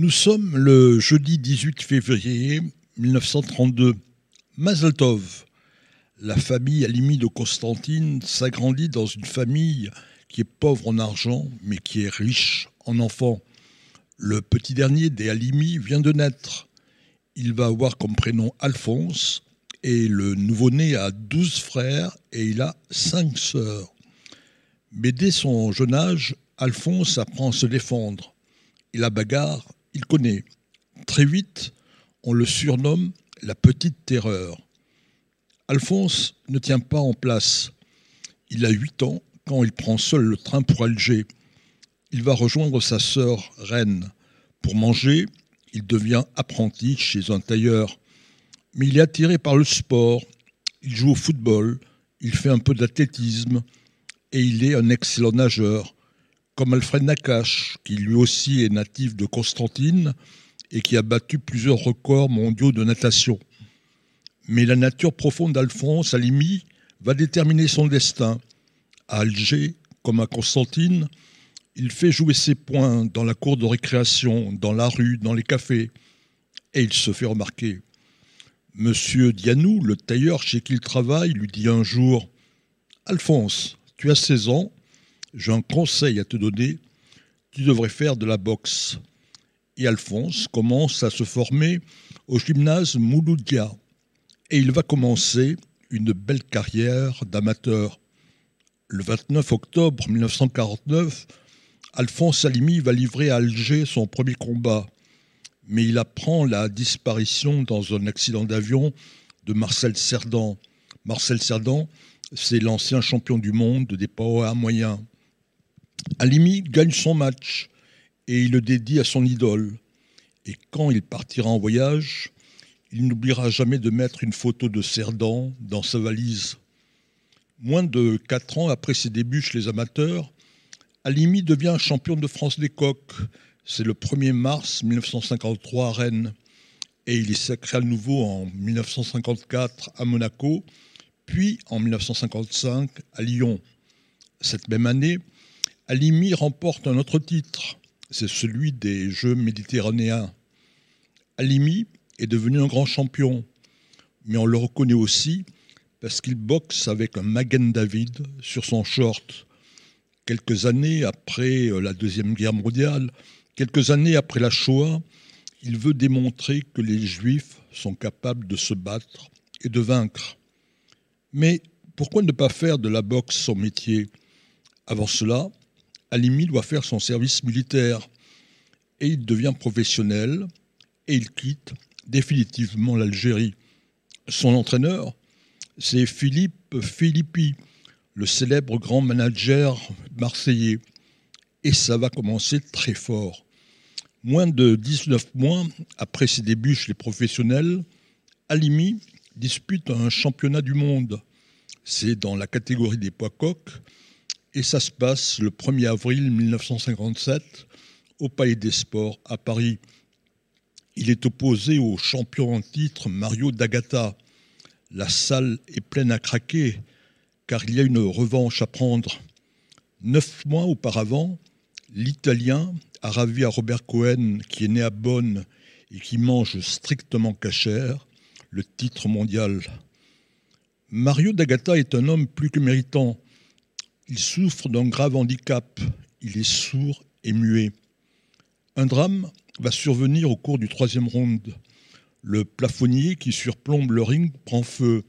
Nous sommes le jeudi 18 février 1932. Mazel Tov. La famille Alimi de Constantine s'agrandit dans une famille qui est pauvre en argent, mais qui est riche en enfants. Le petit dernier des Alimi vient de naître. Il va avoir comme prénom Alphonse, et le nouveau-né a 12 frères et il a 5 sœurs. Mais dès son jeune âge, Alphonse apprend à se défendre. Et la bagarre, il connaît. Très vite, on le surnomme la petite terreur. Alphonse ne tient pas en place. Il a 8 ans quand il prend seul le train pour Alger. Il va rejoindre sa sœur Reine. Pour manger, il devient apprenti chez un tailleur. Mais il est attiré par le sport. Il joue au football, il fait un peu d'athlétisme et il est un excellent nageur, comme Alfred Nakache, qui lui aussi est natif de Constantine et qui a battu plusieurs records mondiaux de natation. Mais la nature profonde d'Alphonse Alimi va déterminer son destin. À Alger, comme à Constantine, il fait jouer ses poings dans la cour de récréation, dans la rue, dans les cafés, et il se fait remarquer. Monsieur Dianou, le tailleur chez qui il travaille, lui dit un jour Alphonse, tu as 16 ans, j'ai un conseil à te donner, tu devrais faire de la boxe. Et Alphonse commence à se former au gymnase Mouloudia. Et il va commencer une belle carrière d'amateur. Le 29 octobre 1949, Alphonse Salimi va livrer à Alger son premier combat mais il apprend la disparition dans un accident d'avion de Marcel Cerdan. Marcel Cerdan, c'est l'ancien champion du monde des poids moyens. Alimi gagne son match et il le dédie à son idole. Et quand il partira en voyage, il n'oubliera jamais de mettre une photo de Cerdan dans sa valise. Moins de quatre ans après ses débuts chez les amateurs, Alimi devient champion de France des coqs c'est le 1er mars 1953 à Rennes. Et il est sacré à nouveau en 1954 à Monaco, puis en 1955 à Lyon. Cette même année, Alimi remporte un autre titre, c'est celui des Jeux méditerranéens. Alimi est devenu un grand champion, mais on le reconnaît aussi parce qu'il boxe avec un Magen David sur son short. Quelques années après la Deuxième Guerre mondiale, Quelques années après la Shoah, il veut démontrer que les Juifs sont capables de se battre et de vaincre. Mais pourquoi ne pas faire de la boxe son métier? Avant cela, Alimi doit faire son service militaire et il devient professionnel et il quitte définitivement l'Algérie. Son entraîneur, c'est Philippe Philippi, le célèbre grand manager marseillais. Et ça va commencer très fort. Moins de 19 mois après ses débuts chez les professionnels, Alimi dispute un championnat du monde. C'est dans la catégorie des poids coqs et ça se passe le 1er avril 1957 au Palais des Sports à Paris. Il est opposé au champion en titre Mario D'Agata. La salle est pleine à craquer car il y a une revanche à prendre. Neuf mois auparavant, l'Italien a ravi à Robert Cohen, qui est né à Bonn et qui mange strictement cachère, le titre mondial. Mario D'Agata est un homme plus que méritant. Il souffre d'un grave handicap. Il est sourd et muet. Un drame va survenir au cours du troisième round. Le plafonnier qui surplombe le ring prend feu.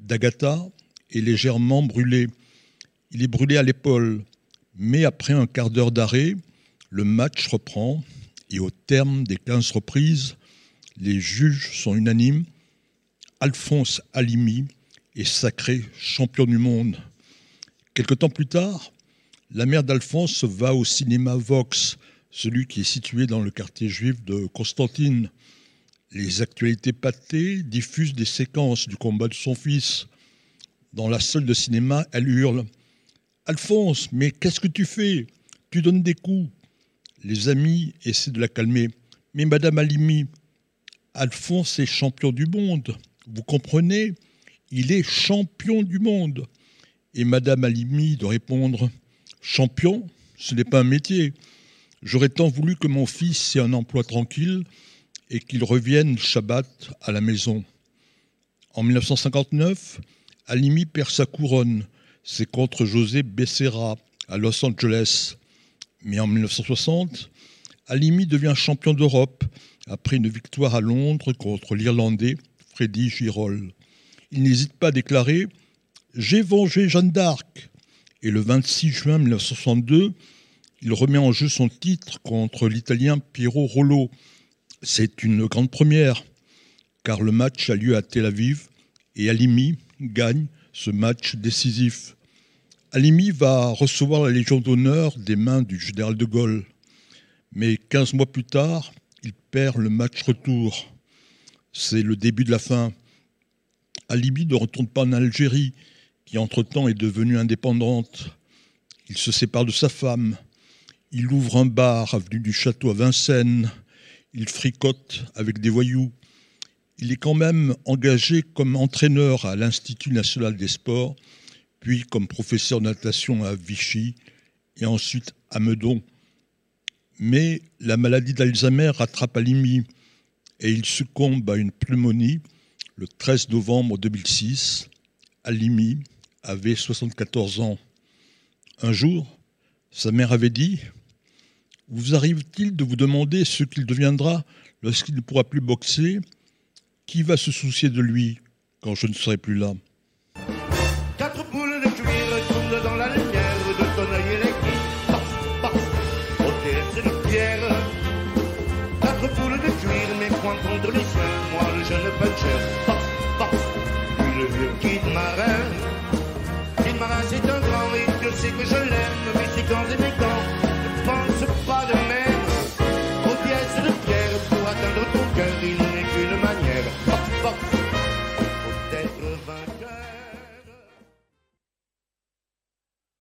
D'Agata est légèrement brûlé. Il est brûlé à l'épaule. Mais après un quart d'heure d'arrêt, le match reprend et au terme des 15 reprises, les juges sont unanimes. Alphonse Alimi est sacré champion du monde. Quelque temps plus tard, la mère d'Alphonse va au cinéma Vox, celui qui est situé dans le quartier juif de Constantine. Les actualités pâtées diffusent des séquences du combat de son fils. Dans la salle de cinéma, elle hurle Alphonse, mais qu'est-ce que tu fais? Tu donnes des coups. Les amis essaient de la calmer. Mais Madame Alimi, Alphonse est champion du monde. Vous comprenez? Il est champion du monde. Et Madame Alimi de répondre Champion, ce n'est pas un métier. J'aurais tant voulu que mon fils ait un emploi tranquille et qu'il revienne Shabbat à la maison. En 1959, Alimi perd sa couronne. C'est contre José Becerra à Los Angeles. Mais en 1960, Alimi devient champion d'Europe après une victoire à Londres contre l'Irlandais Freddy Girol. Il n'hésite pas à déclarer J'ai vengé Jeanne d'Arc. Et le 26 juin 1962, il remet en jeu son titre contre l'Italien Piero Rollo. C'est une grande première, car le match a lieu à Tel Aviv et Alimi gagne ce match décisif. Alimi va recevoir la Légion d'honneur des mains du général de Gaulle. Mais 15 mois plus tard, il perd le match retour. C'est le début de la fin. Alimi ne retourne pas en Algérie, qui entre-temps est devenue indépendante. Il se sépare de sa femme. Il ouvre un bar avenue du Château à Vincennes. Il fricote avec des voyous. Il est quand même engagé comme entraîneur à l'Institut national des sports, puis comme professeur de natation à Vichy et ensuite à Meudon. Mais la maladie d'Alzheimer rattrape Alimi et il succombe à une pneumonie le 13 novembre 2006. Alimi avait 74 ans. Un jour, sa mère avait dit Vous arrive-t-il de vous demander ce qu'il deviendra lorsqu'il ne pourra plus boxer? Qui va se soucier de lui quand je ne serai plus là? Contre les siens, moi le jeune puncher, paf, paf, puis le vieux kid marin. C'est un grand et je sais que je l'aime, mais c'est quand et quand,